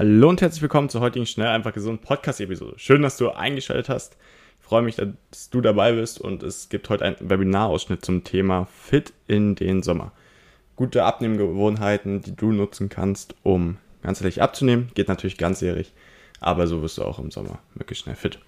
Hallo und herzlich willkommen zur heutigen Schnell einfach gesund Podcast-Episode. Schön, dass du eingeschaltet hast. Ich freue mich, dass du dabei bist und es gibt heute einen Webinarausschnitt zum Thema Fit in den Sommer. Gute Abnehmgewohnheiten, die du nutzen kannst, um ganzjährig abzunehmen. Geht natürlich ganzjährig, aber so wirst du auch im Sommer wirklich schnell fit.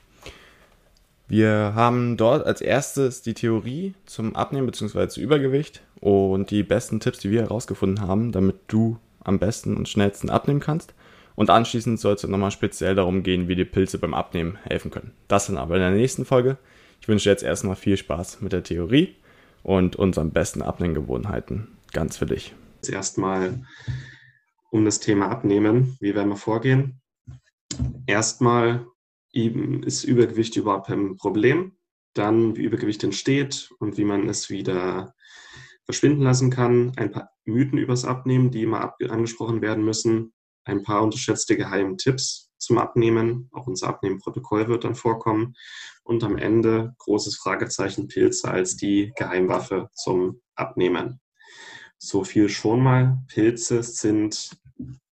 Wir haben dort als erstes die Theorie zum Abnehmen bzw. zu Übergewicht und die besten Tipps, die wir herausgefunden haben, damit du am besten und schnellsten abnehmen kannst. Und anschließend soll es nochmal speziell darum gehen, wie die Pilze beim Abnehmen helfen können. Das dann aber in der nächsten Folge. Ich wünsche jetzt erstmal viel Spaß mit der Theorie und unseren besten Abnehmgewohnheiten. Ganz für dich. Erstmal um das Thema Abnehmen. Wie werden wir vorgehen? Erstmal ist Übergewicht überhaupt ein Problem? Dann, wie Übergewicht entsteht und wie man es wieder verschwinden lassen kann. Ein paar Mythen übers Abnehmen, die immer angesprochen werden müssen ein paar unterschätzte geheime Tipps zum Abnehmen. Auch unser Abnehmenprotokoll wird dann vorkommen. Und am Ende großes Fragezeichen Pilze als die Geheimwaffe zum Abnehmen. So viel schon mal. Pilze sind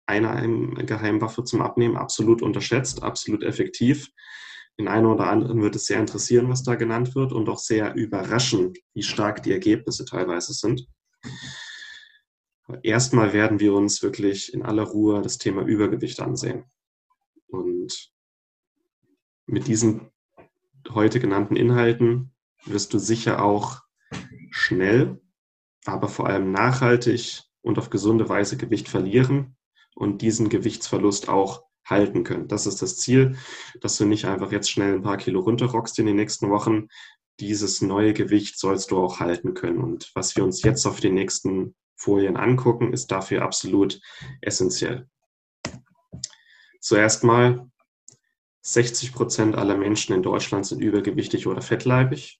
eine Geheimwaffe zum Abnehmen, absolut unterschätzt, absolut effektiv. Den einen oder anderen wird es sehr interessieren, was da genannt wird und auch sehr überraschen, wie stark die Ergebnisse teilweise sind. Erstmal werden wir uns wirklich in aller Ruhe das Thema Übergewicht ansehen. Und mit diesen heute genannten Inhalten wirst du sicher auch schnell, aber vor allem nachhaltig und auf gesunde Weise Gewicht verlieren und diesen Gewichtsverlust auch halten können. Das ist das Ziel, dass du nicht einfach jetzt schnell ein paar Kilo runterrockst in den nächsten Wochen. Dieses neue Gewicht sollst du auch halten können. Und was wir uns jetzt auf den nächsten Folien angucken, ist dafür absolut essentiell. Zuerst mal, 60 Prozent aller Menschen in Deutschland sind übergewichtig oder fettleibig.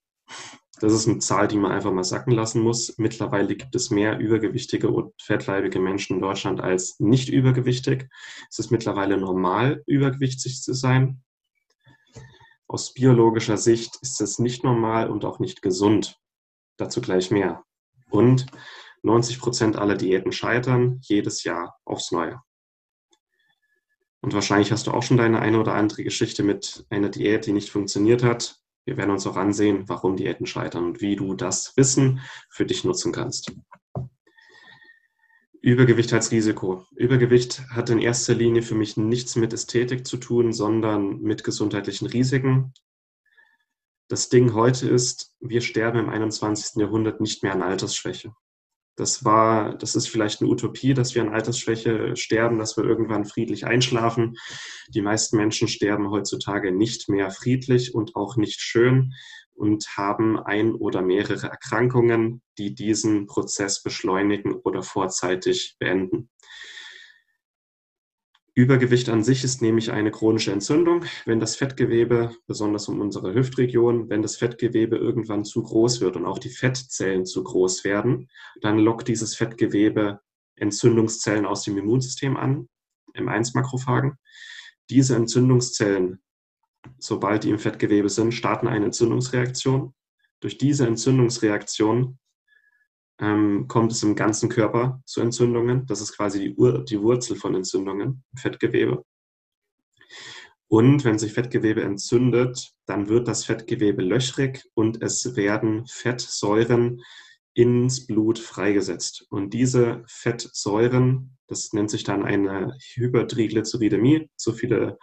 Das ist eine Zahl, die man einfach mal sacken lassen muss. Mittlerweile gibt es mehr übergewichtige und fettleibige Menschen in Deutschland als nicht übergewichtig. Es ist mittlerweile normal, übergewichtig zu sein. Aus biologischer Sicht ist es nicht normal und auch nicht gesund. Dazu gleich mehr. Und 90 Prozent aller Diäten scheitern jedes Jahr aufs Neue. Und wahrscheinlich hast du auch schon deine eine oder andere Geschichte mit einer Diät, die nicht funktioniert hat. Wir werden uns auch ansehen, warum Diäten scheitern und wie du das Wissen für dich nutzen kannst. Übergewicht als Risiko. Übergewicht hat in erster Linie für mich nichts mit Ästhetik zu tun, sondern mit gesundheitlichen Risiken. Das Ding heute ist, wir sterben im 21. Jahrhundert nicht mehr an Altersschwäche. Das war, das ist vielleicht eine Utopie, dass wir an Altersschwäche sterben, dass wir irgendwann friedlich einschlafen. Die meisten Menschen sterben heutzutage nicht mehr friedlich und auch nicht schön und haben ein oder mehrere Erkrankungen, die diesen Prozess beschleunigen oder vorzeitig beenden. Übergewicht an sich ist nämlich eine chronische Entzündung. Wenn das Fettgewebe, besonders um unsere Hüftregion, wenn das Fettgewebe irgendwann zu groß wird und auch die Fettzellen zu groß werden, dann lockt dieses Fettgewebe Entzündungszellen aus dem Immunsystem an, M1-Makrophagen. Diese Entzündungszellen, sobald die im Fettgewebe sind, starten eine Entzündungsreaktion. Durch diese Entzündungsreaktion ähm, kommt es im ganzen Körper zu Entzündungen. Das ist quasi die, Ur die Wurzel von Entzündungen, Fettgewebe. Und wenn sich Fettgewebe entzündet, dann wird das Fettgewebe löchrig und es werden Fettsäuren ins Blut freigesetzt. Und diese Fettsäuren, das nennt sich dann eine Hypertriglyceridämie, zu viele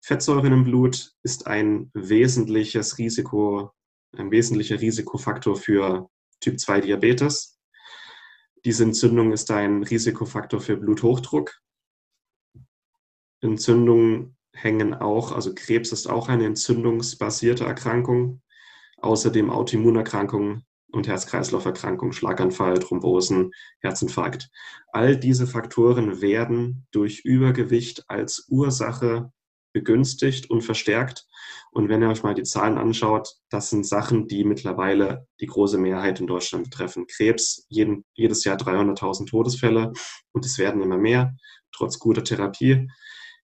Fettsäuren im Blut ist ein wesentliches Risiko, ein wesentlicher Risikofaktor für Typ 2 Diabetes. Diese Entzündung ist ein Risikofaktor für Bluthochdruck. Entzündungen hängen auch, also Krebs ist auch eine entzündungsbasierte Erkrankung. Außerdem Autoimmunerkrankungen und Herz-Kreislauf-Erkrankungen, Schlaganfall, Thrombosen, Herzinfarkt. All diese Faktoren werden durch Übergewicht als Ursache begünstigt und verstärkt. Und wenn ihr euch mal die Zahlen anschaut, das sind Sachen, die mittlerweile die große Mehrheit in Deutschland betreffen. Krebs, jeden, jedes Jahr 300.000 Todesfälle und es werden immer mehr, trotz guter Therapie.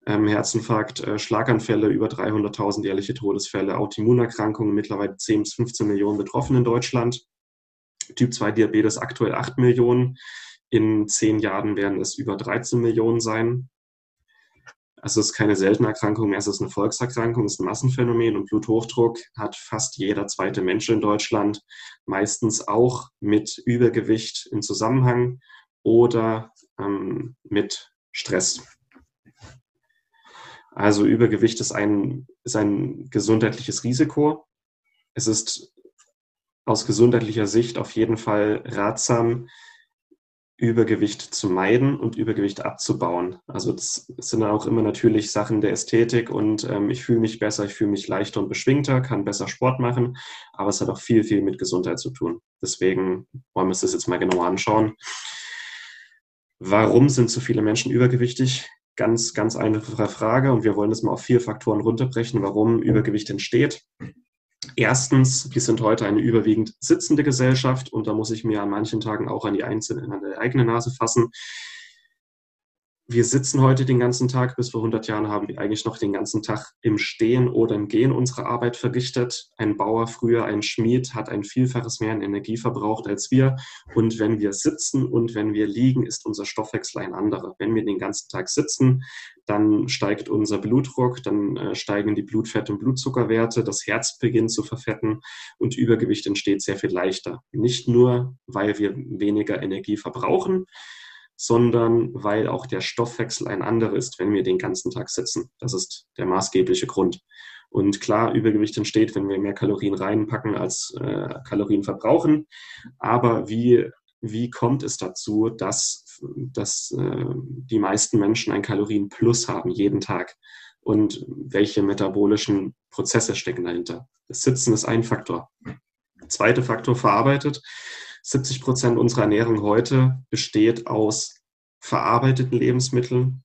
Ähm, Herzinfarkt, äh, Schlaganfälle, über 300.000 jährliche Todesfälle, Autoimmunerkrankungen, mittlerweile 10 bis 15 Millionen betroffen in Deutschland. Typ 2 Diabetes aktuell 8 Millionen. In zehn Jahren werden es über 13 Millionen sein. Also es ist keine seltene Erkrankung mehr, es ist eine Volkserkrankung, es ist ein Massenphänomen und Bluthochdruck hat fast jeder zweite Mensch in Deutschland, meistens auch mit Übergewicht im Zusammenhang oder ähm, mit Stress. Also Übergewicht ist ein, ist ein gesundheitliches Risiko. Es ist aus gesundheitlicher Sicht auf jeden Fall ratsam, Übergewicht zu meiden und Übergewicht abzubauen. Also das sind auch immer natürlich Sachen der Ästhetik und ähm, ich fühle mich besser, ich fühle mich leichter und beschwingter, kann besser Sport machen, aber es hat auch viel, viel mit Gesundheit zu tun. Deswegen wollen wir uns das jetzt mal genauer anschauen. Warum sind so viele Menschen übergewichtig? Ganz, ganz einfache Frage und wir wollen das mal auf vier Faktoren runterbrechen, warum Übergewicht entsteht. Erstens, wir sind heute eine überwiegend sitzende Gesellschaft und da muss ich mir an manchen Tagen auch an die, einzelne, an die eigene Nase fassen wir sitzen heute den ganzen Tag, bis vor 100 Jahren haben wir eigentlich noch den ganzen Tag im Stehen oder im Gehen unsere Arbeit verrichtet. Ein Bauer früher, ein Schmied hat ein Vielfaches mehr an Energie verbraucht als wir. Und wenn wir sitzen und wenn wir liegen, ist unser Stoffwechsel ein anderer. Wenn wir den ganzen Tag sitzen, dann steigt unser Blutdruck, dann äh, steigen die Blutfett- und Blutzuckerwerte, das Herz beginnt zu verfetten und Übergewicht entsteht sehr viel leichter. Nicht nur, weil wir weniger Energie verbrauchen, sondern weil auch der Stoffwechsel ein anderer ist, wenn wir den ganzen Tag sitzen. Das ist der maßgebliche Grund. Und klar, Übergewicht entsteht, wenn wir mehr Kalorien reinpacken als äh, Kalorien verbrauchen. Aber wie, wie kommt es dazu, dass, dass äh, die meisten Menschen ein Kalorienplus haben jeden Tag? Und welche metabolischen Prozesse stecken dahinter? Das Sitzen ist ein Faktor. Zweiter Faktor verarbeitet. 70 Prozent unserer Ernährung heute besteht aus verarbeiteten Lebensmitteln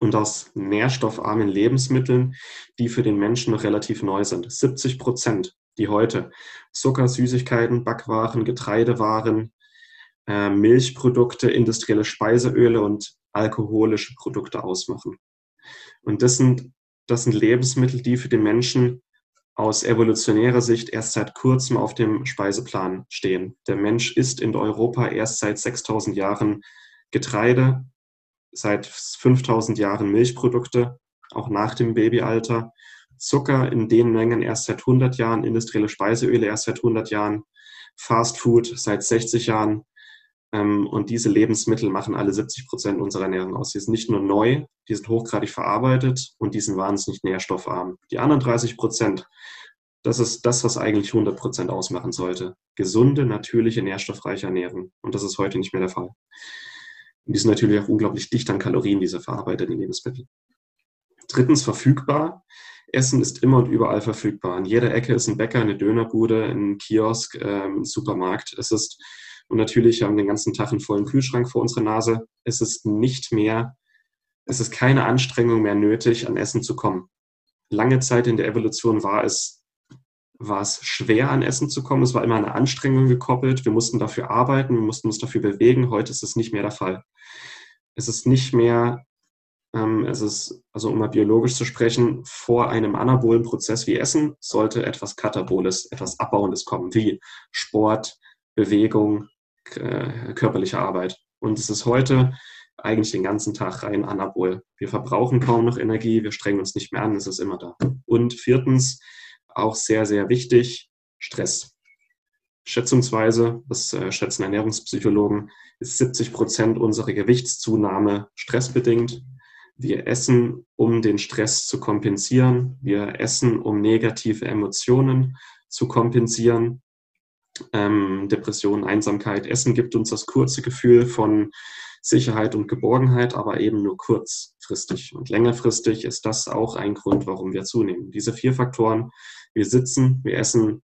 und aus nährstoffarmen Lebensmitteln, die für den Menschen noch relativ neu sind. 70 Prozent, die heute Zucker, Süßigkeiten, Backwaren, Getreidewaren, äh, Milchprodukte, industrielle Speiseöle und alkoholische Produkte ausmachen. Und das sind, das sind Lebensmittel, die für den Menschen aus evolutionärer Sicht erst seit kurzem auf dem Speiseplan stehen. Der Mensch isst in Europa erst seit 6000 Jahren Getreide, seit 5000 Jahren Milchprodukte, auch nach dem Babyalter, Zucker in den Mengen erst seit 100 Jahren, industrielle Speiseöle erst seit 100 Jahren, Fast Food seit 60 Jahren. Ähm, und diese Lebensmittel machen alle 70 Prozent unserer Ernährung aus. Die sind nicht nur neu, die sind hochgradig verarbeitet und die sind wahnsinnig nährstoffarm. Die anderen 30 Prozent das ist das, was eigentlich 100 Prozent ausmachen sollte. Gesunde, natürliche, nährstoffreiche Ernährung. Und das ist heute nicht mehr der Fall. Und die sind natürlich auch unglaublich dicht an Kalorien, diese verarbeiteten Lebensmittel. Drittens verfügbar. Essen ist immer und überall verfügbar. An jeder Ecke ist ein Bäcker, eine Dönerbude, ein Kiosk, ähm, ein Supermarkt. Es ist, und natürlich haben wir den ganzen Tag einen vollen Kühlschrank vor unserer Nase. Es ist nicht mehr, es ist keine Anstrengung mehr nötig, an Essen zu kommen. Lange Zeit in der Evolution war es war es schwer, an Essen zu kommen. Es war immer eine Anstrengung gekoppelt. Wir mussten dafür arbeiten, wir mussten uns dafür bewegen. Heute ist es nicht mehr der Fall. Es ist nicht mehr, ähm, es ist, also um mal biologisch zu sprechen, vor einem anabolen Prozess wie Essen sollte etwas Kataboles, etwas Abbauendes kommen, wie Sport, Bewegung, äh, körperliche Arbeit. Und es ist heute eigentlich den ganzen Tag rein anabol. Wir verbrauchen kaum noch Energie, wir strengen uns nicht mehr an, es ist immer da. Und viertens, auch sehr, sehr wichtig, Stress. Schätzungsweise, das äh, schätzen Ernährungspsychologen, ist 70 Prozent unserer Gewichtszunahme stressbedingt. Wir essen, um den Stress zu kompensieren. Wir essen, um negative Emotionen zu kompensieren. Ähm, Depression, Einsamkeit. Essen gibt uns das kurze Gefühl von Sicherheit und Geborgenheit, aber eben nur kurzfristig. Und längerfristig ist das auch ein Grund, warum wir zunehmen. Diese vier Faktoren wir sitzen, wir essen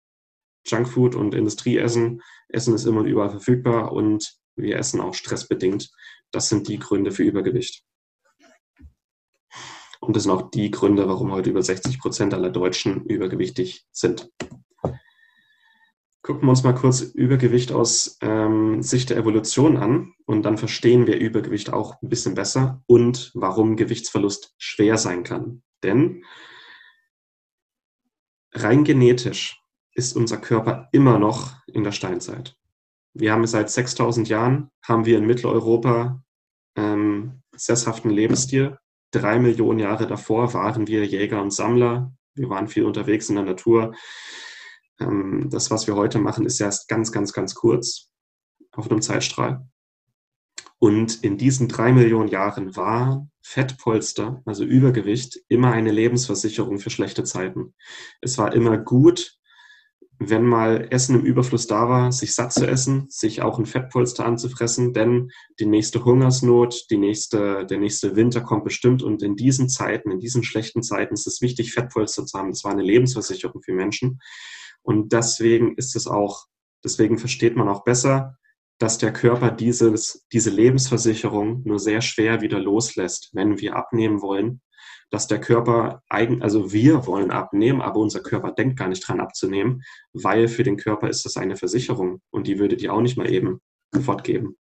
Junkfood und Industrieessen. Essen ist immer und überall verfügbar und wir essen auch stressbedingt. Das sind die Gründe für Übergewicht. Und das sind auch die Gründe, warum heute über 60 Prozent aller Deutschen übergewichtig sind. Gucken wir uns mal kurz Übergewicht aus ähm, Sicht der Evolution an und dann verstehen wir Übergewicht auch ein bisschen besser und warum Gewichtsverlust schwer sein kann. Denn rein genetisch ist unser Körper immer noch in der Steinzeit. Wir haben seit 6000 Jahren, haben wir in Mitteleuropa ähm, sesshaften Lebensstil. Drei Millionen Jahre davor waren wir Jäger und Sammler. Wir waren viel unterwegs in der Natur. Ähm, das, was wir heute machen, ist erst ganz, ganz, ganz kurz auf einem Zeitstrahl. Und in diesen drei Millionen Jahren war Fettpolster, also Übergewicht, immer eine Lebensversicherung für schlechte Zeiten. Es war immer gut, wenn mal Essen im Überfluss da war, sich satt zu essen, sich auch ein Fettpolster anzufressen, denn die nächste Hungersnot, die nächste, der nächste Winter kommt bestimmt und in diesen Zeiten, in diesen schlechten Zeiten ist es wichtig, Fettpolster zu haben. Das war eine Lebensversicherung für Menschen und deswegen ist es auch, deswegen versteht man auch besser, dass der Körper dieses, diese Lebensversicherung nur sehr schwer wieder loslässt, wenn wir abnehmen wollen. Dass der Körper eigen, also wir wollen abnehmen, aber unser Körper denkt gar nicht dran abzunehmen, weil für den Körper ist das eine Versicherung und die würde die auch nicht mal eben fortgeben.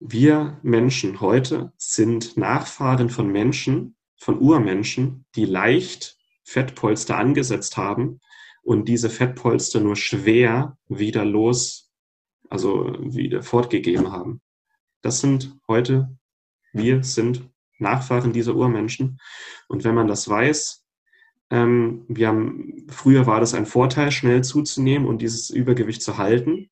Wir Menschen heute sind Nachfahren von Menschen, von Urmenschen, die leicht Fettpolster angesetzt haben und diese Fettpolster nur schwer wieder los also wieder fortgegeben haben. Das sind heute, wir sind Nachfahren dieser Urmenschen. Und wenn man das weiß, ähm, wir haben, früher war das ein Vorteil, schnell zuzunehmen und dieses Übergewicht zu halten.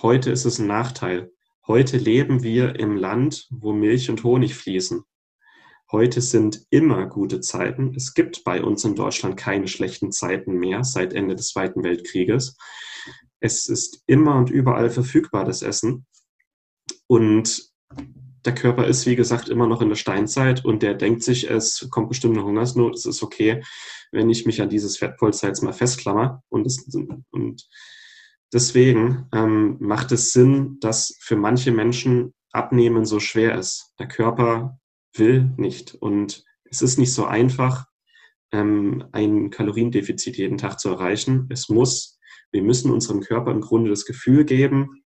Heute ist es ein Nachteil. Heute leben wir im Land, wo Milch und Honig fließen. Heute sind immer gute Zeiten. Es gibt bei uns in Deutschland keine schlechten Zeiten mehr seit Ende des Zweiten Weltkrieges. Es ist immer und überall verfügbar, das Essen. Und der Körper ist, wie gesagt, immer noch in der Steinzeit und der denkt sich, es kommt bestimmt eine Hungersnot, es ist okay, wenn ich mich an dieses Fettpolster jetzt mal festklammer. Und, das, und deswegen ähm, macht es Sinn, dass für manche Menschen Abnehmen so schwer ist. Der Körper will nicht und es ist nicht so einfach, ähm, ein Kaloriendefizit jeden Tag zu erreichen. Es muss wir müssen unserem Körper im Grunde das Gefühl geben,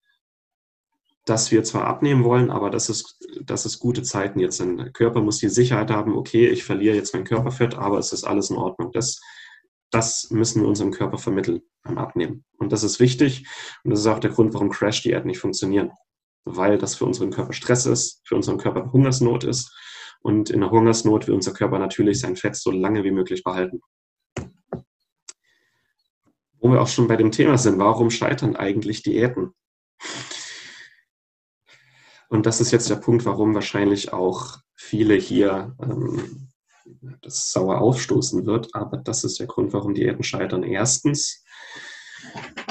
dass wir zwar abnehmen wollen, aber dass es, dass es gute Zeiten jetzt sind. Der Körper muss die Sicherheit haben, okay, ich verliere jetzt mein Körperfett, aber es ist alles in Ordnung. Das, das müssen wir unserem Körper vermitteln beim Abnehmen. Und das ist wichtig. Und das ist auch der Grund, warum Crash-Diät nicht funktionieren. Weil das für unseren Körper Stress ist, für unseren Körper Hungersnot ist. Und in der Hungersnot will unser Körper natürlich sein Fett so lange wie möglich behalten wo wir auch schon bei dem Thema sind, warum scheitern eigentlich Diäten? Und das ist jetzt der Punkt, warum wahrscheinlich auch viele hier ähm, das sauer aufstoßen wird. Aber das ist der Grund, warum Diäten scheitern. Erstens,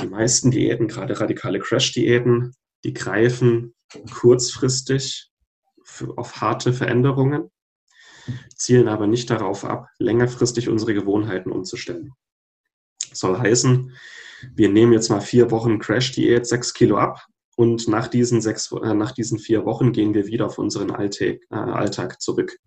die meisten Diäten, gerade radikale Crash-Diäten, die greifen kurzfristig auf harte Veränderungen, zielen aber nicht darauf ab, längerfristig unsere Gewohnheiten umzustellen. Soll heißen, wir nehmen jetzt mal vier Wochen Crash-Diät, sechs Kilo ab und nach diesen, sechs, äh, nach diesen vier Wochen gehen wir wieder auf unseren Alltag, äh, Alltag zurück.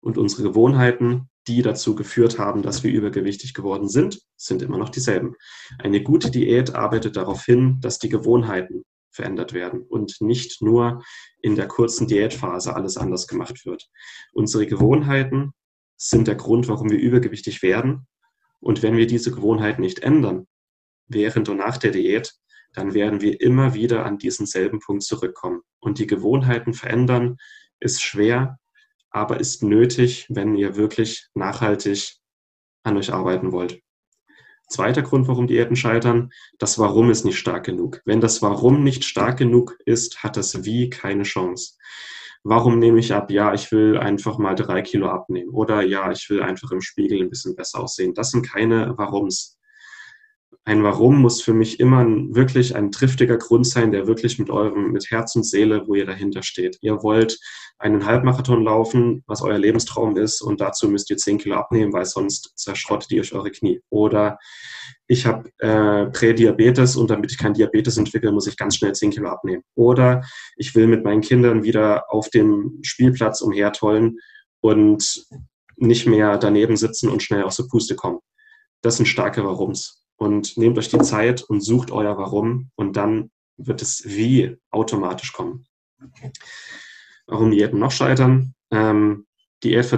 Und unsere Gewohnheiten, die dazu geführt haben, dass wir übergewichtig geworden sind, sind immer noch dieselben. Eine gute Diät arbeitet darauf hin, dass die Gewohnheiten verändert werden und nicht nur in der kurzen Diätphase alles anders gemacht wird. Unsere Gewohnheiten sind der Grund, warum wir übergewichtig werden und wenn wir diese Gewohnheit nicht ändern, während und nach der Diät, dann werden wir immer wieder an diesen selben Punkt zurückkommen. Und die Gewohnheiten verändern ist schwer, aber ist nötig, wenn ihr wirklich nachhaltig an euch arbeiten wollt. Zweiter Grund, warum Diäten scheitern, das Warum ist nicht stark genug. Wenn das Warum nicht stark genug ist, hat das Wie keine Chance. Warum nehme ich ab? Ja, ich will einfach mal drei Kilo abnehmen. Oder ja, ich will einfach im Spiegel ein bisschen besser aussehen. Das sind keine Warums. Ein Warum muss für mich immer wirklich ein triftiger Grund sein, der wirklich mit eurem, mit Herz und Seele, wo ihr dahinter steht. Ihr wollt einen Halbmarathon laufen, was euer Lebenstraum ist, und dazu müsst ihr zehn Kilo abnehmen, weil sonst zerschrottet ihr euch eure Knie. Oder ich habe äh, Prädiabetes und damit ich kein Diabetes entwickle, muss ich ganz schnell 10 Kilo abnehmen. Oder ich will mit meinen Kindern wieder auf dem Spielplatz umhertollen und nicht mehr daneben sitzen und schnell aus der Puste kommen. Das sind starke Warums. Und nehmt euch die Zeit und sucht euer Warum und dann wird es Wie automatisch kommen. Warum Diäten noch scheitern? Ähm, Diät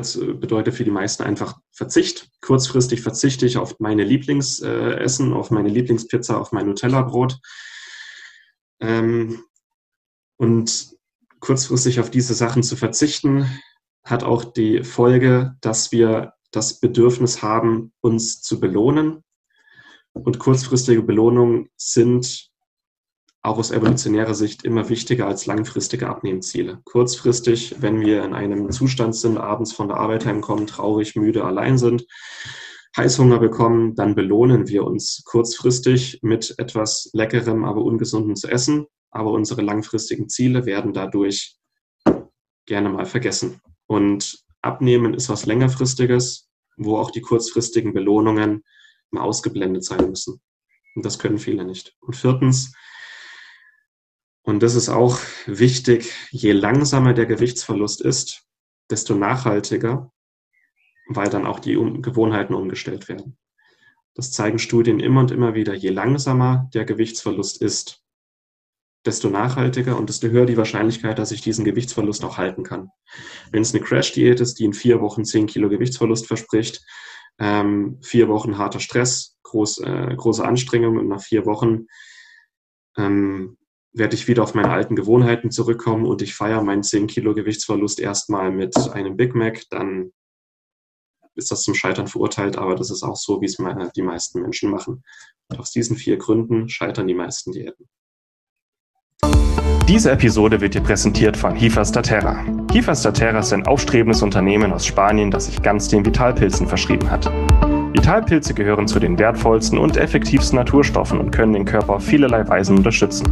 bedeutet für die meisten einfach Verzicht. Kurzfristig verzichte ich auf meine Lieblingsessen, auf meine Lieblingspizza, auf mein Nutella-Brot. Ähm, und kurzfristig auf diese Sachen zu verzichten, hat auch die Folge, dass wir das Bedürfnis haben, uns zu belohnen. Und kurzfristige Belohnungen sind auch aus evolutionärer Sicht immer wichtiger als langfristige Abnehmziele. Kurzfristig, wenn wir in einem Zustand sind, abends von der Arbeit heimkommen, traurig, müde, allein sind, Heißhunger bekommen, dann belohnen wir uns kurzfristig mit etwas Leckerem, aber ungesundem zu essen. Aber unsere langfristigen Ziele werden dadurch gerne mal vergessen. Und Abnehmen ist was längerfristiges, wo auch die kurzfristigen Belohnungen ausgeblendet sein müssen. Und das können viele nicht. Und viertens, und das ist auch wichtig, je langsamer der Gewichtsverlust ist, desto nachhaltiger, weil dann auch die Gewohnheiten umgestellt werden. Das zeigen Studien immer und immer wieder. Je langsamer der Gewichtsverlust ist, desto nachhaltiger und desto höher die Wahrscheinlichkeit, dass ich diesen Gewichtsverlust auch halten kann. Wenn es eine Crash-Diät ist, die in vier Wochen zehn Kilo Gewichtsverlust verspricht, ähm, vier Wochen harter Stress, groß, äh, große Anstrengung und nach vier Wochen ähm, werde ich wieder auf meine alten Gewohnheiten zurückkommen und ich feiere meinen 10 Kilo Gewichtsverlust erstmal mit einem Big Mac, dann ist das zum Scheitern verurteilt, aber das ist auch so, wie es die meisten Menschen machen. Und aus diesen vier Gründen scheitern die meisten Diäten. Diese Episode wird dir präsentiert von Hifa Statera. Hifa Statera ist ein aufstrebendes Unternehmen aus Spanien, das sich ganz den Vitalpilzen verschrieben hat. Vitalpilze gehören zu den wertvollsten und effektivsten Naturstoffen und können den Körper auf vielerlei Weisen unterstützen.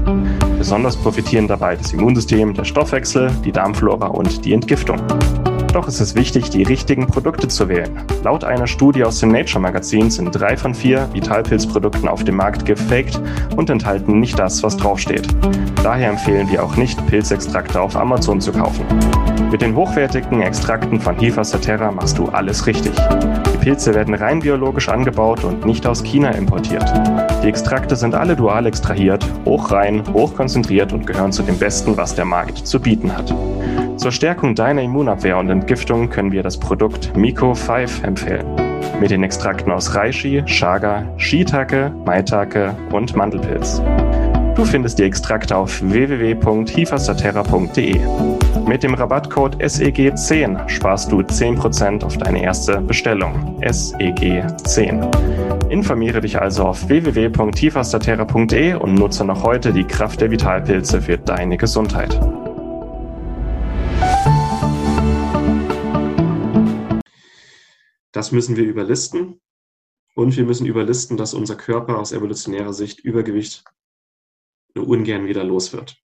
Besonders profitieren dabei das Immunsystem, der Stoffwechsel, die Darmflora und die Entgiftung. Doch ist es wichtig, die richtigen Produkte zu wählen. Laut einer Studie aus dem Nature Magazin sind drei von vier Vitalpilzprodukten auf dem Markt gefaked und enthalten nicht das, was draufsteht. Daher empfehlen wir auch nicht, Pilzextrakte auf Amazon zu kaufen. Mit den hochwertigen Extrakten von Hifa Saterra machst du alles richtig. Die Pilze werden rein biologisch angebaut und nicht aus China importiert. Die Extrakte sind alle dual extrahiert, hochrein, hochkonzentriert und gehören zu dem Besten, was der Markt zu bieten hat. Zur Stärkung deiner Immunabwehr und Entgiftung können wir das Produkt Miko 5 empfehlen. Mit den Extrakten aus Reishi, Chaga, Shiitake, Maitake und Mandelpilz. Du findest die Extrakte auf www.hifastaterra.de. Mit dem Rabattcode SEG10 sparst du 10% auf deine erste Bestellung. SEG10. Informiere dich also auf www.hifastaterra.de und nutze noch heute die Kraft der Vitalpilze für deine Gesundheit. Das müssen wir überlisten. Und wir müssen überlisten, dass unser Körper aus evolutionärer Sicht Übergewicht nur ungern wieder los wird.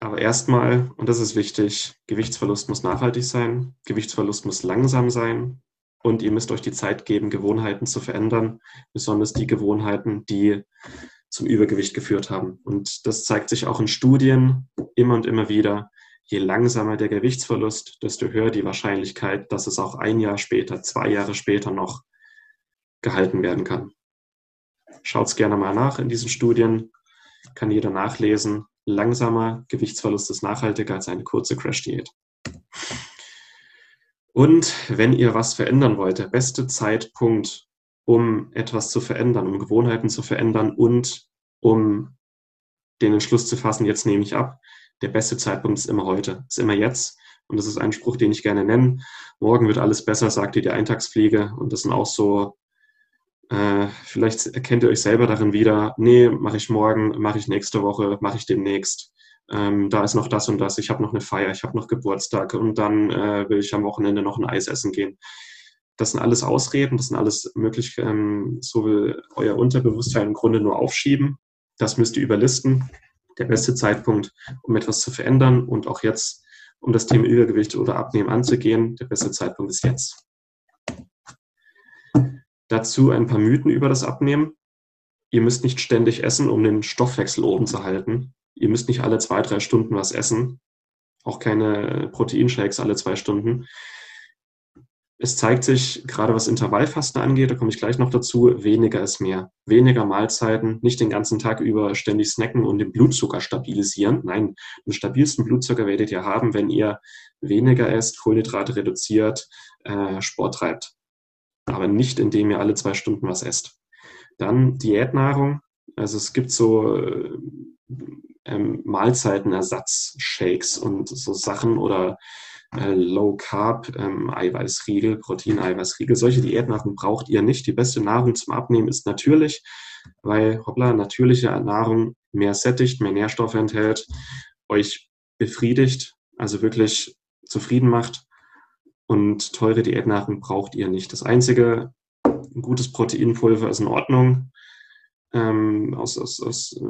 Aber erstmal, und das ist wichtig, Gewichtsverlust muss nachhaltig sein, Gewichtsverlust muss langsam sein und ihr müsst euch die Zeit geben, Gewohnheiten zu verändern, besonders die Gewohnheiten, die zum Übergewicht geführt haben. Und das zeigt sich auch in Studien immer und immer wieder je langsamer der Gewichtsverlust, desto höher die Wahrscheinlichkeit, dass es auch ein Jahr später, zwei Jahre später noch gehalten werden kann. Schaut es gerne mal nach in diesen Studien, kann jeder nachlesen. Langsamer Gewichtsverlust ist nachhaltiger als eine kurze Crash-Diät. Und wenn ihr was verändern wollt, der beste Zeitpunkt, um etwas zu verändern, um Gewohnheiten zu verändern und um den Entschluss zu fassen, jetzt nehme ich ab, der beste Zeitpunkt ist immer heute, ist immer jetzt. Und das ist ein Spruch, den ich gerne nenne. Morgen wird alles besser, sagt dir die Eintagsfliege. Und das sind auch so, äh, vielleicht erkennt ihr euch selber darin wieder, nee, mache ich morgen, mache ich nächste Woche, mache ich demnächst. Ähm, da ist noch das und das, ich habe noch eine Feier, ich habe noch Geburtstag und dann äh, will ich am Wochenende noch ein Eis essen gehen. Das sind alles Ausreden, das sind alles möglich, ähm, so will euer Unterbewusstsein im Grunde nur aufschieben. Das müsst ihr überlisten der beste Zeitpunkt, um etwas zu verändern und auch jetzt, um das Thema Übergewicht oder Abnehmen anzugehen. Der beste Zeitpunkt ist jetzt. Dazu ein paar Mythen über das Abnehmen. Ihr müsst nicht ständig essen, um den Stoffwechsel oben zu halten. Ihr müsst nicht alle zwei, drei Stunden was essen. auch keine Proteinshakes alle zwei Stunden. Es zeigt sich, gerade was Intervallfasten angeht, da komme ich gleich noch dazu, weniger ist mehr. Weniger Mahlzeiten, nicht den ganzen Tag über ständig snacken und den Blutzucker stabilisieren. Nein, den stabilsten Blutzucker werdet ihr haben, wenn ihr weniger esst, Kohlenhydrate reduziert, äh, Sport treibt. Aber nicht, indem ihr alle zwei Stunden was esst. Dann Diätnahrung. Also es gibt so äh, ähm, Mahlzeitenersatz-Shakes und so Sachen oder äh, Low Carb, ähm, Eiweißriegel, Protein-Eiweißriegel. Solche Diätnahrung braucht ihr nicht. Die beste Nahrung zum Abnehmen ist natürlich, weil, hoppla, natürliche Nahrung mehr sättigt, mehr Nährstoffe enthält, euch befriedigt, also wirklich zufrieden macht. Und teure Diätnahrung braucht ihr nicht. Das einzige, ein gutes Proteinpulver ist in Ordnung ähm, aus, aus, aus äh,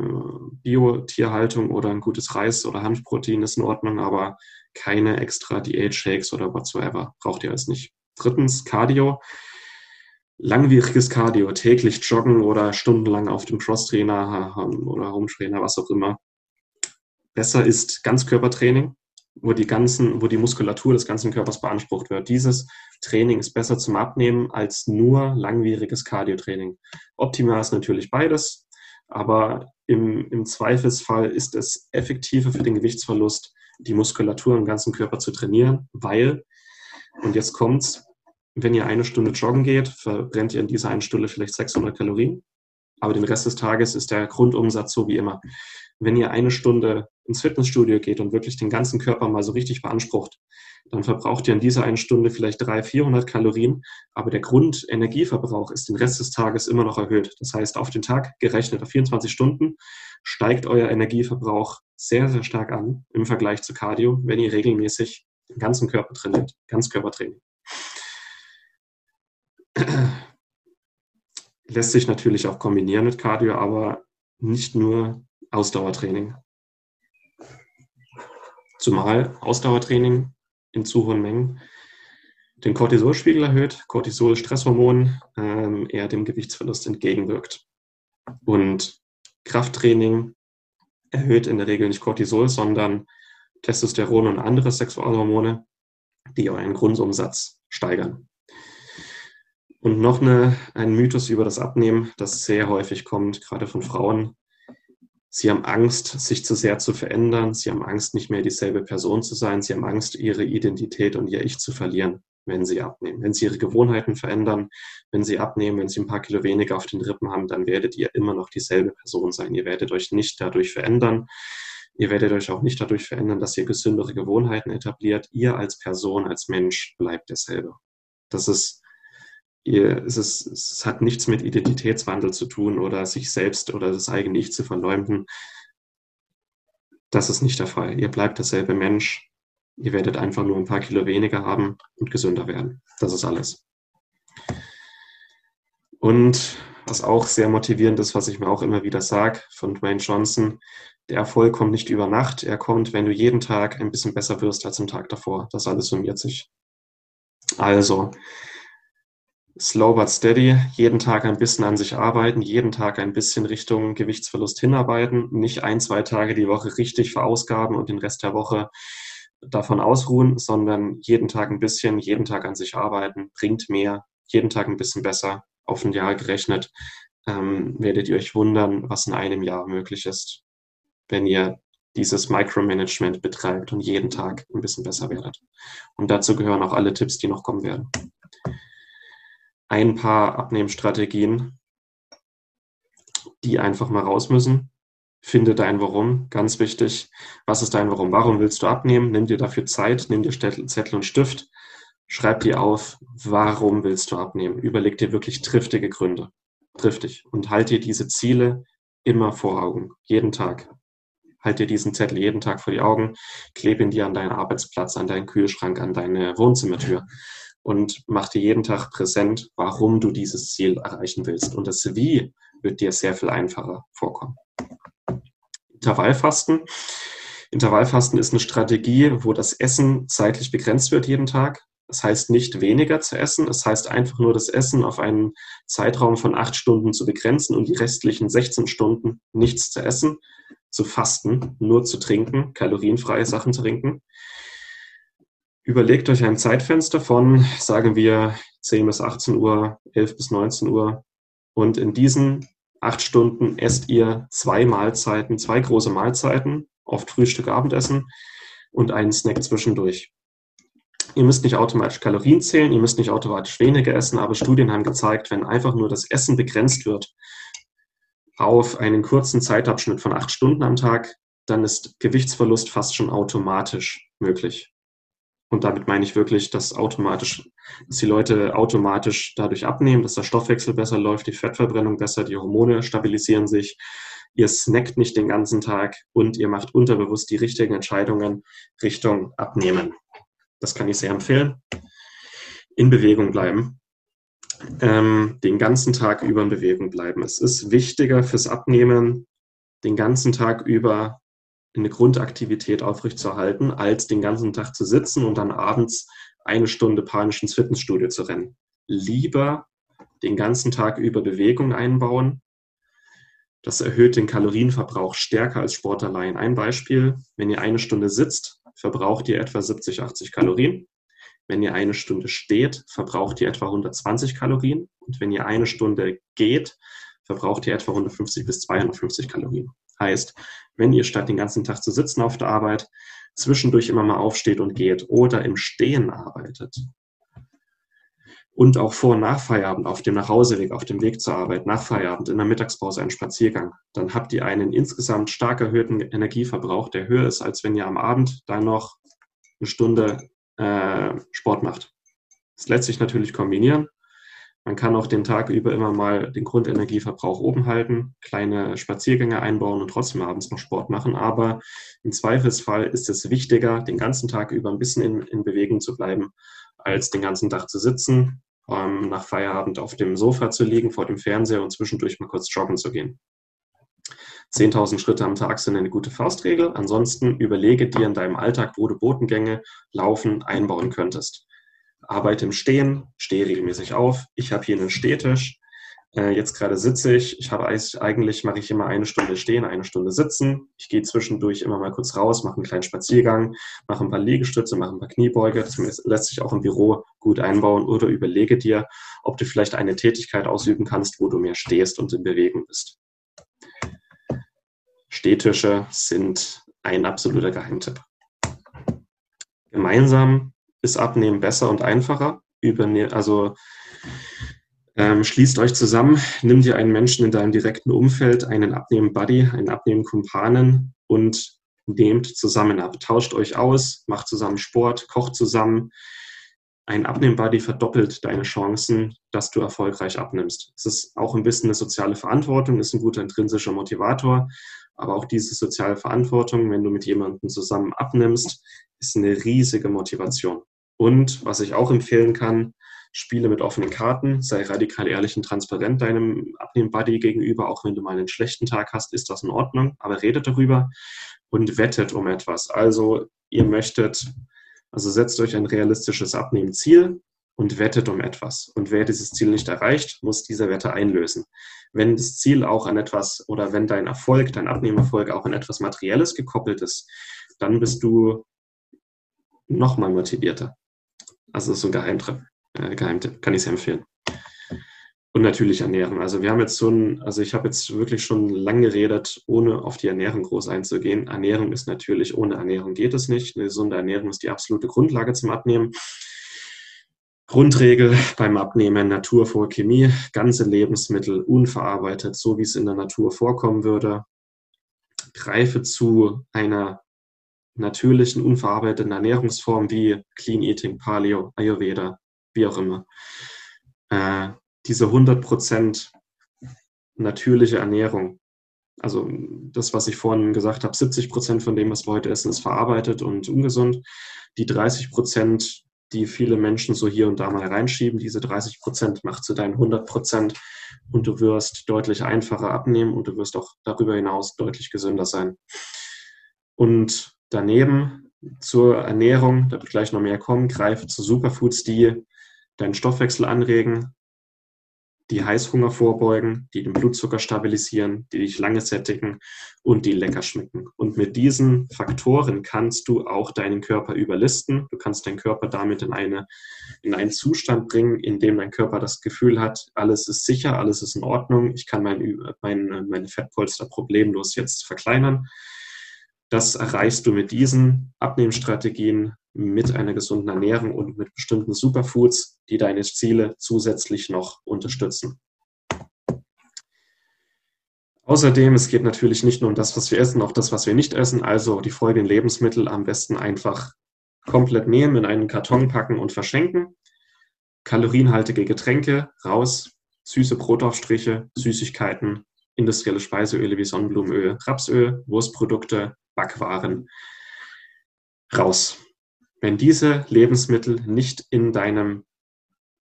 Bio-Tierhaltung oder ein gutes Reis- oder Hanfprotein ist in Ordnung, aber keine extra Diät-Shakes oder whatsoever. Braucht ihr alles nicht. Drittens, Cardio. Langwieriges Cardio, täglich joggen oder stundenlang auf dem Crosstrainer oder Hometrainer, was auch immer. Besser ist Ganzkörpertraining, wo die ganzen, wo die Muskulatur des ganzen Körpers beansprucht wird. Dieses Training ist besser zum Abnehmen als nur langwieriges Cardio-Training. Optimal ist natürlich beides, aber im, im Zweifelsfall ist es effektiver für den Gewichtsverlust, die Muskulatur im ganzen Körper zu trainieren, weil, und jetzt kommt's, wenn ihr eine Stunde joggen geht, verbrennt ihr in dieser einen Stunde vielleicht 600 Kalorien, aber den Rest des Tages ist der Grundumsatz so wie immer. Wenn ihr eine Stunde ins Fitnessstudio geht und wirklich den ganzen Körper mal so richtig beansprucht, dann verbraucht ihr in dieser einen Stunde vielleicht 300, 400 Kalorien, aber der Grundenergieverbrauch ist den Rest des Tages immer noch erhöht. Das heißt, auf den Tag gerechnet, auf 24 Stunden, steigt euer Energieverbrauch sehr, sehr stark an im Vergleich zu Cardio, wenn ihr regelmäßig den ganzen Körper trainiert, Ganzkörpertraining. Lässt sich natürlich auch kombinieren mit Cardio, aber nicht nur Ausdauertraining. Zumal Ausdauertraining in zu hohen Mengen den Cortisolspiegel erhöht, Cortisol, Stresshormon, ähm, eher dem Gewichtsverlust entgegenwirkt. Und Krafttraining erhöht in der Regel nicht Cortisol, sondern Testosteron und andere Sexualhormone, die euren Grundumsatz steigern. Und noch eine, ein Mythos über das Abnehmen, das sehr häufig kommt, gerade von Frauen. Sie haben Angst, sich zu sehr zu verändern. Sie haben Angst, nicht mehr dieselbe Person zu sein. Sie haben Angst, ihre Identität und ihr Ich zu verlieren, wenn sie abnehmen. Wenn sie ihre Gewohnheiten verändern, wenn sie abnehmen, wenn sie ein paar Kilo weniger auf den Rippen haben, dann werdet ihr immer noch dieselbe Person sein. Ihr werdet euch nicht dadurch verändern. Ihr werdet euch auch nicht dadurch verändern, dass ihr gesündere Gewohnheiten etabliert. Ihr als Person, als Mensch bleibt derselbe. Das ist es, ist, es hat nichts mit Identitätswandel zu tun oder sich selbst oder das eigene Ich zu verleumden. Das ist nicht der Fall. Ihr bleibt derselbe Mensch. Ihr werdet einfach nur ein paar Kilo weniger haben und gesünder werden. Das ist alles. Und was auch sehr motivierend ist, was ich mir auch immer wieder sage von Dwayne Johnson, der Erfolg kommt nicht über Nacht. Er kommt, wenn du jeden Tag ein bisschen besser wirst als am Tag davor. Das alles summiert sich. Also, slow but steady, jeden Tag ein bisschen an sich arbeiten, jeden Tag ein bisschen Richtung Gewichtsverlust hinarbeiten, nicht ein, zwei Tage die Woche richtig verausgaben und den Rest der Woche davon ausruhen, sondern jeden Tag ein bisschen, jeden Tag an sich arbeiten, bringt mehr, jeden Tag ein bisschen besser, auf ein Jahr gerechnet, ähm, werdet ihr euch wundern, was in einem Jahr möglich ist, wenn ihr dieses Micromanagement betreibt und jeden Tag ein bisschen besser werdet. Und dazu gehören auch alle Tipps, die noch kommen werden ein paar Abnehmstrategien, die einfach mal raus müssen. Finde dein Warum, ganz wichtig. Was ist dein Warum? Warum willst du abnehmen? Nimm dir dafür Zeit, nimm dir Zettel und Stift, schreib dir auf, warum willst du abnehmen? Überleg dir wirklich triftige Gründe. Triftig. Und halt dir diese Ziele immer vor Augen, jeden Tag. Halt dir diesen Zettel jeden Tag vor die Augen, klebe ihn dir an deinen Arbeitsplatz, an deinen Kühlschrank, an deine Wohnzimmertür und mach dir jeden Tag präsent, warum du dieses Ziel erreichen willst. Und das Wie wird dir sehr viel einfacher vorkommen. Intervallfasten. Intervallfasten ist eine Strategie, wo das Essen zeitlich begrenzt wird jeden Tag. Das heißt nicht weniger zu essen, es das heißt einfach nur das Essen auf einen Zeitraum von acht Stunden zu begrenzen und die restlichen 16 Stunden nichts zu essen. zu fasten, nur zu trinken, kalorienfreie Sachen zu trinken. Überlegt euch ein Zeitfenster von, sagen wir, 10 bis 18 Uhr, 11 bis 19 Uhr. Und in diesen acht Stunden esst ihr zwei Mahlzeiten, zwei große Mahlzeiten, oft Frühstück, Abendessen und einen Snack zwischendurch. Ihr müsst nicht automatisch Kalorien zählen, ihr müsst nicht automatisch weniger essen, aber Studien haben gezeigt, wenn einfach nur das Essen begrenzt wird auf einen kurzen Zeitabschnitt von acht Stunden am Tag, dann ist Gewichtsverlust fast schon automatisch möglich. Und damit meine ich wirklich, dass automatisch, dass die Leute automatisch dadurch abnehmen, dass der Stoffwechsel besser läuft, die Fettverbrennung besser, die Hormone stabilisieren sich, ihr snackt nicht den ganzen Tag und ihr macht unterbewusst die richtigen Entscheidungen Richtung Abnehmen. Das kann ich sehr empfehlen. In Bewegung bleiben. Ähm, den ganzen Tag über in Bewegung bleiben. Es ist wichtiger fürs Abnehmen, den ganzen Tag über eine Grundaktivität aufrechtzuerhalten, als den ganzen Tag zu sitzen und dann abends eine Stunde panisch ins Fitnessstudio zu rennen. Lieber den ganzen Tag über Bewegung einbauen. Das erhöht den Kalorienverbrauch stärker als Sport allein. Ein Beispiel, wenn ihr eine Stunde sitzt, verbraucht ihr etwa 70, 80 Kalorien. Wenn ihr eine Stunde steht, verbraucht ihr etwa 120 Kalorien. Und wenn ihr eine Stunde geht, verbraucht ihr etwa 150 bis 250 Kalorien. Heißt, wenn ihr statt den ganzen Tag zu sitzen auf der Arbeit zwischendurch immer mal aufsteht und geht oder im Stehen arbeitet und auch vor und nach Feierabend auf dem Nachhauseweg, auf dem Weg zur Arbeit, nach Feierabend, in der Mittagspause einen Spaziergang, dann habt ihr einen insgesamt stark erhöhten Energieverbrauch, der höher ist, als wenn ihr am Abend dann noch eine Stunde äh, Sport macht. Das lässt sich natürlich kombinieren. Man kann auch den Tag über immer mal den Grundenergieverbrauch oben halten, kleine Spaziergänge einbauen und trotzdem abends noch Sport machen. Aber im Zweifelsfall ist es wichtiger, den ganzen Tag über ein bisschen in, in Bewegung zu bleiben, als den ganzen Tag zu sitzen, ähm, nach Feierabend auf dem Sofa zu liegen, vor dem Fernseher und zwischendurch mal kurz joggen zu gehen. 10.000 Schritte am Tag sind eine gute Faustregel. Ansonsten überlege dir in deinem Alltag, wo du Botengänge, Laufen einbauen könntest arbeite im Stehen, stehe regelmäßig auf. Ich habe hier einen Stehtisch. Äh, jetzt gerade sitze ich. Ich habe eigentlich mache ich immer eine Stunde stehen, eine Stunde sitzen. Ich gehe zwischendurch immer mal kurz raus, mache einen kleinen Spaziergang, mache ein paar Liegestütze, mache ein paar Kniebeuge. Das lässt sich auch im Büro gut einbauen. Oder überlege dir, ob du vielleicht eine Tätigkeit ausüben kannst, wo du mehr stehst und in Bewegung bist. Stehtische sind ein absoluter Geheimtipp. Gemeinsam ist Abnehmen besser und einfacher. Überne also ähm, schließt euch zusammen, nimm dir einen Menschen in deinem direkten Umfeld, einen Abnehmen-Buddy, einen Abnehmen-Kumpanen und nehmt zusammen ab. Tauscht euch aus, macht zusammen Sport, kocht zusammen. Ein Abnehmen-Buddy verdoppelt deine Chancen, dass du erfolgreich abnimmst. Es ist auch ein bisschen eine soziale Verantwortung, ist ein guter intrinsischer Motivator. Aber auch diese soziale Verantwortung, wenn du mit jemandem zusammen abnimmst, ist eine riesige Motivation. Und was ich auch empfehlen kann, spiele mit offenen Karten, sei radikal ehrlich und transparent deinem Abnehmen-Buddy gegenüber, auch wenn du mal einen schlechten Tag hast, ist das in Ordnung, aber redet darüber und wettet um etwas. Also ihr möchtet, also setzt euch ein realistisches Abnehmen-Ziel und wettet um etwas. Und wer dieses Ziel nicht erreicht, muss diese Wette einlösen. Wenn das Ziel auch an etwas oder wenn dein Erfolg, dein Abnehmerfolg auch an etwas Materielles gekoppelt ist, dann bist du nochmal motivierter. Also das ist so ein Geheimtipp, äh, Geheimtipp kann ich sehr empfehlen. Und natürlich Ernährung. Also wir haben jetzt so ein, also ich habe jetzt wirklich schon lange geredet, ohne auf die Ernährung groß einzugehen. Ernährung ist natürlich, ohne Ernährung geht es nicht. Eine gesunde Ernährung ist die absolute Grundlage zum Abnehmen. Grundregel beim Abnehmen, Natur vor Chemie, ganze Lebensmittel unverarbeitet, so wie es in der Natur vorkommen würde. Greife zu einer natürlichen, unverarbeiteten Ernährungsformen wie Clean Eating, Paleo, Ayurveda, wie auch immer. Äh, diese 100% natürliche Ernährung, also das, was ich vorhin gesagt habe, 70% von dem, was wir heute essen, ist verarbeitet und ungesund. Die 30%, die viele Menschen so hier und da mal reinschieben, diese 30% macht zu deinen 100% und du wirst deutlich einfacher abnehmen und du wirst auch darüber hinaus deutlich gesünder sein. Und Daneben zur Ernährung, da wird gleich noch mehr kommen, greife zu Superfoods, die deinen Stoffwechsel anregen. die Heißhunger vorbeugen, die den Blutzucker stabilisieren, die dich lange sättigen und die lecker schmecken. Und mit diesen Faktoren kannst du auch deinen Körper überlisten. Du kannst deinen Körper damit in, eine, in einen Zustand bringen, in dem dein Körper das Gefühl hat, alles ist sicher, alles ist in Ordnung, ich kann mein, mein, meine Fettpolster problemlos jetzt verkleinern. Das erreichst du mit diesen Abnehmstrategien, mit einer gesunden Ernährung und mit bestimmten Superfoods, die deine Ziele zusätzlich noch unterstützen. Außerdem, es geht natürlich nicht nur um das, was wir essen, auch das, was wir nicht essen. Also die folgenden Lebensmittel am besten einfach komplett nehmen, in einen Karton packen und verschenken. Kalorienhaltige Getränke raus, süße Brotaufstriche, Süßigkeiten, industrielle Speiseöle wie Sonnenblumenöl, Rapsöl, Wurstprodukte, Backwaren raus. Wenn diese Lebensmittel nicht in deinem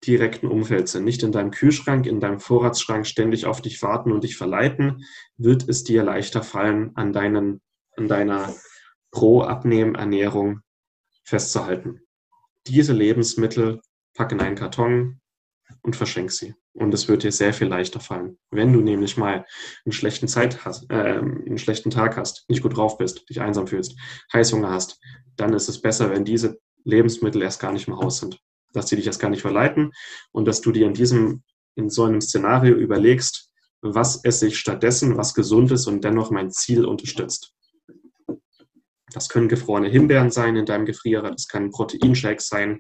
direkten Umfeld sind, nicht in deinem Kühlschrank, in deinem Vorratsschrank ständig auf dich warten und dich verleiten, wird es dir leichter fallen, an, deinen, an deiner Pro-Abnehmen-Ernährung festzuhalten. Diese Lebensmittel pack in einen Karton und verschenk sie. Und es wird dir sehr viel leichter fallen. Wenn du nämlich mal einen schlechten, Zeit hast, äh, einen schlechten Tag hast, nicht gut drauf bist, dich einsam fühlst, Heißhunger hast, dann ist es besser, wenn diese Lebensmittel erst gar nicht im Haus sind. Dass sie dich erst gar nicht verleiten und dass du dir in diesem, in so einem Szenario überlegst, was esse ich stattdessen, was gesund ist und dennoch mein Ziel unterstützt. Das können gefrorene Himbeeren sein in deinem Gefrierer, das kann Proteinshake sein,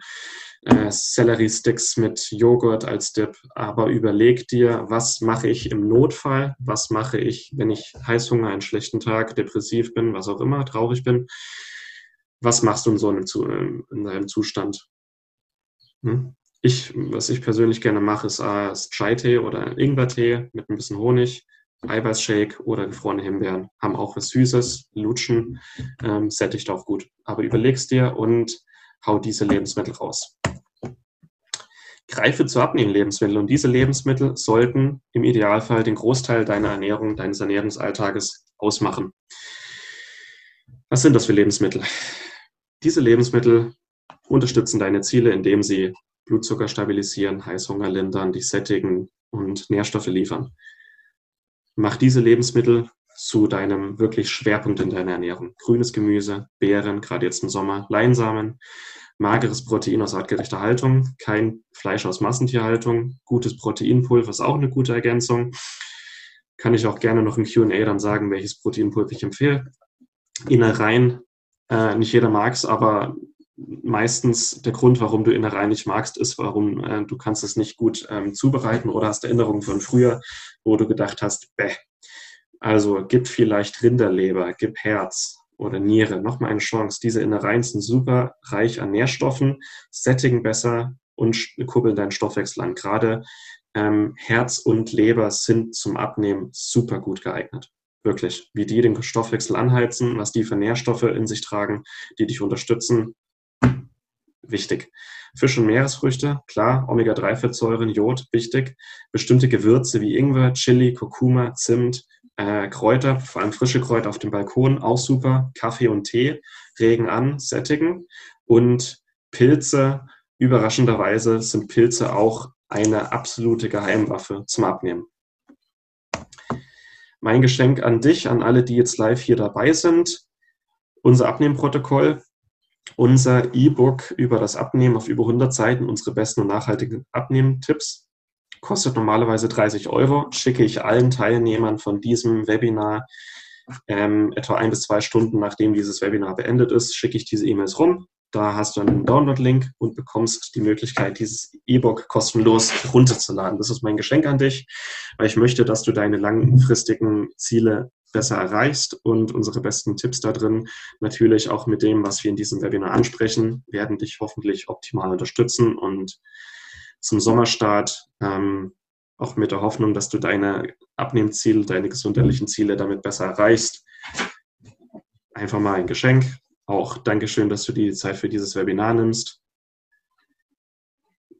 äh, Sellerie-Sticks mit Joghurt als Dip. Aber überleg dir, was mache ich im Notfall? Was mache ich, wenn ich Heißhunger, einen schlechten Tag, depressiv bin, was auch immer, traurig bin? Was machst du in so einem, in einem Zustand? Hm? Ich, was ich persönlich gerne mache, ist, äh, Chai-Tee oder Ingwer-Tee mit ein bisschen Honig, Eiweißshake oder gefrorene Himbeeren. Haben auch was Süßes, lutschen, ähm, sättigt auch gut. Aber überlegst dir und hau diese Lebensmittel raus. Greife zu abnehmen Lebensmittel und diese Lebensmittel sollten im Idealfall den Großteil deiner Ernährung, deines Ernährungsalltages ausmachen. Was sind das für Lebensmittel? Diese Lebensmittel unterstützen deine Ziele, indem sie Blutzucker stabilisieren, Heißhunger lindern, dich sättigen und Nährstoffe liefern. Mach diese Lebensmittel zu deinem wirklich Schwerpunkt in deiner Ernährung. Grünes Gemüse, Beeren, gerade jetzt im Sommer, Leinsamen, mageres Protein aus artgerechter Haltung, kein Fleisch aus Massentierhaltung, gutes Proteinpulver ist auch eine gute Ergänzung. Kann ich auch gerne noch im Q&A dann sagen, welches Proteinpulver ich empfehle. Innereien, äh, nicht jeder mag es, aber meistens der Grund, warum du Innereien nicht magst, ist, warum äh, du kannst es nicht gut ähm, zubereiten oder hast Erinnerungen von früher, wo du gedacht hast, bäh. Also gib vielleicht Rinderleber, gib Herz, oder Niere. Nochmal eine Chance. Diese Innereien sind super reich an Nährstoffen, sättigen besser und kurbeln deinen Stoffwechsel an. Gerade ähm, Herz und Leber sind zum Abnehmen super gut geeignet. Wirklich. Wie die den Stoffwechsel anheizen, was die für Nährstoffe in sich tragen, die dich unterstützen. Wichtig. Fisch- und Meeresfrüchte, klar, Omega-3-Fettsäuren, Jod, wichtig. Bestimmte Gewürze wie Ingwer, Chili, Kurkuma, Zimt, äh, Kräuter, vor allem frische Kräuter auf dem Balkon, auch super. Kaffee und Tee regen an, sättigen. Und Pilze, überraschenderweise sind Pilze auch eine absolute Geheimwaffe zum Abnehmen. Mein Geschenk an dich, an alle, die jetzt live hier dabei sind, unser Abnehmprotokoll, unser E-Book über das Abnehmen auf über 100 Seiten, unsere besten und nachhaltigen Abnehmtipps kostet normalerweise 30 Euro, schicke ich allen Teilnehmern von diesem Webinar ähm, etwa ein bis zwei Stunden nachdem dieses Webinar beendet ist, schicke ich diese E-Mails rum. Da hast du einen Download-Link und bekommst die Möglichkeit, dieses E-Book kostenlos runterzuladen. Das ist mein Geschenk an dich, weil ich möchte, dass du deine langfristigen Ziele besser erreichst und unsere besten Tipps da drin, natürlich auch mit dem, was wir in diesem Webinar ansprechen, werden dich hoffentlich optimal unterstützen und zum Sommerstart, ähm, auch mit der Hoffnung, dass du deine Abnehmziele, deine gesundheitlichen Ziele damit besser erreichst. Einfach mal ein Geschenk. Auch Dankeschön, dass du die Zeit für dieses Webinar nimmst.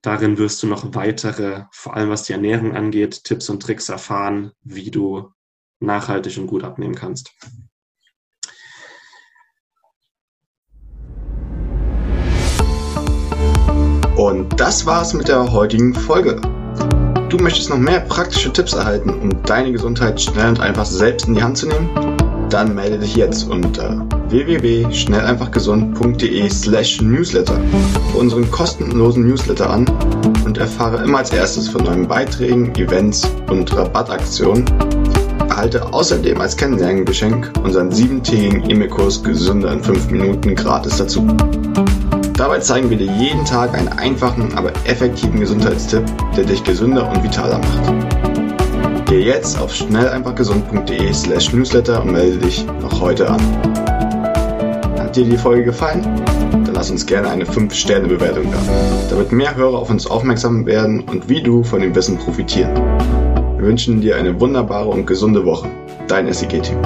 Darin wirst du noch weitere, vor allem was die Ernährung angeht, Tipps und Tricks erfahren, wie du nachhaltig und gut abnehmen kannst. Und das war's mit der heutigen Folge. Du möchtest noch mehr praktische Tipps erhalten, um deine Gesundheit schnell und einfach selbst in die Hand zu nehmen? Dann melde dich jetzt unter www.schnelleinfachgesund.de slash newsletter für unseren kostenlosen Newsletter an und erfahre immer als erstes von neuen Beiträgen, Events und Rabattaktionen. Erhalte außerdem als Kennenlerngeschenk unseren siebentägigen E-Mail-Kurs Gesünder in 5 Minuten gratis dazu. Dabei zeigen wir dir jeden Tag einen einfachen, aber effektiven Gesundheitstipp, der dich gesünder und vitaler macht. Geh jetzt auf schnelleinfachgesund.de slash newsletter und melde dich noch heute an. Hat dir die Folge gefallen? Dann lass uns gerne eine 5-Sterne-Bewertung da, damit mehr Hörer auf uns aufmerksam werden und wie du von dem Wissen profitieren. Wir wünschen dir eine wunderbare und gesunde Woche. Dein SEG-Team.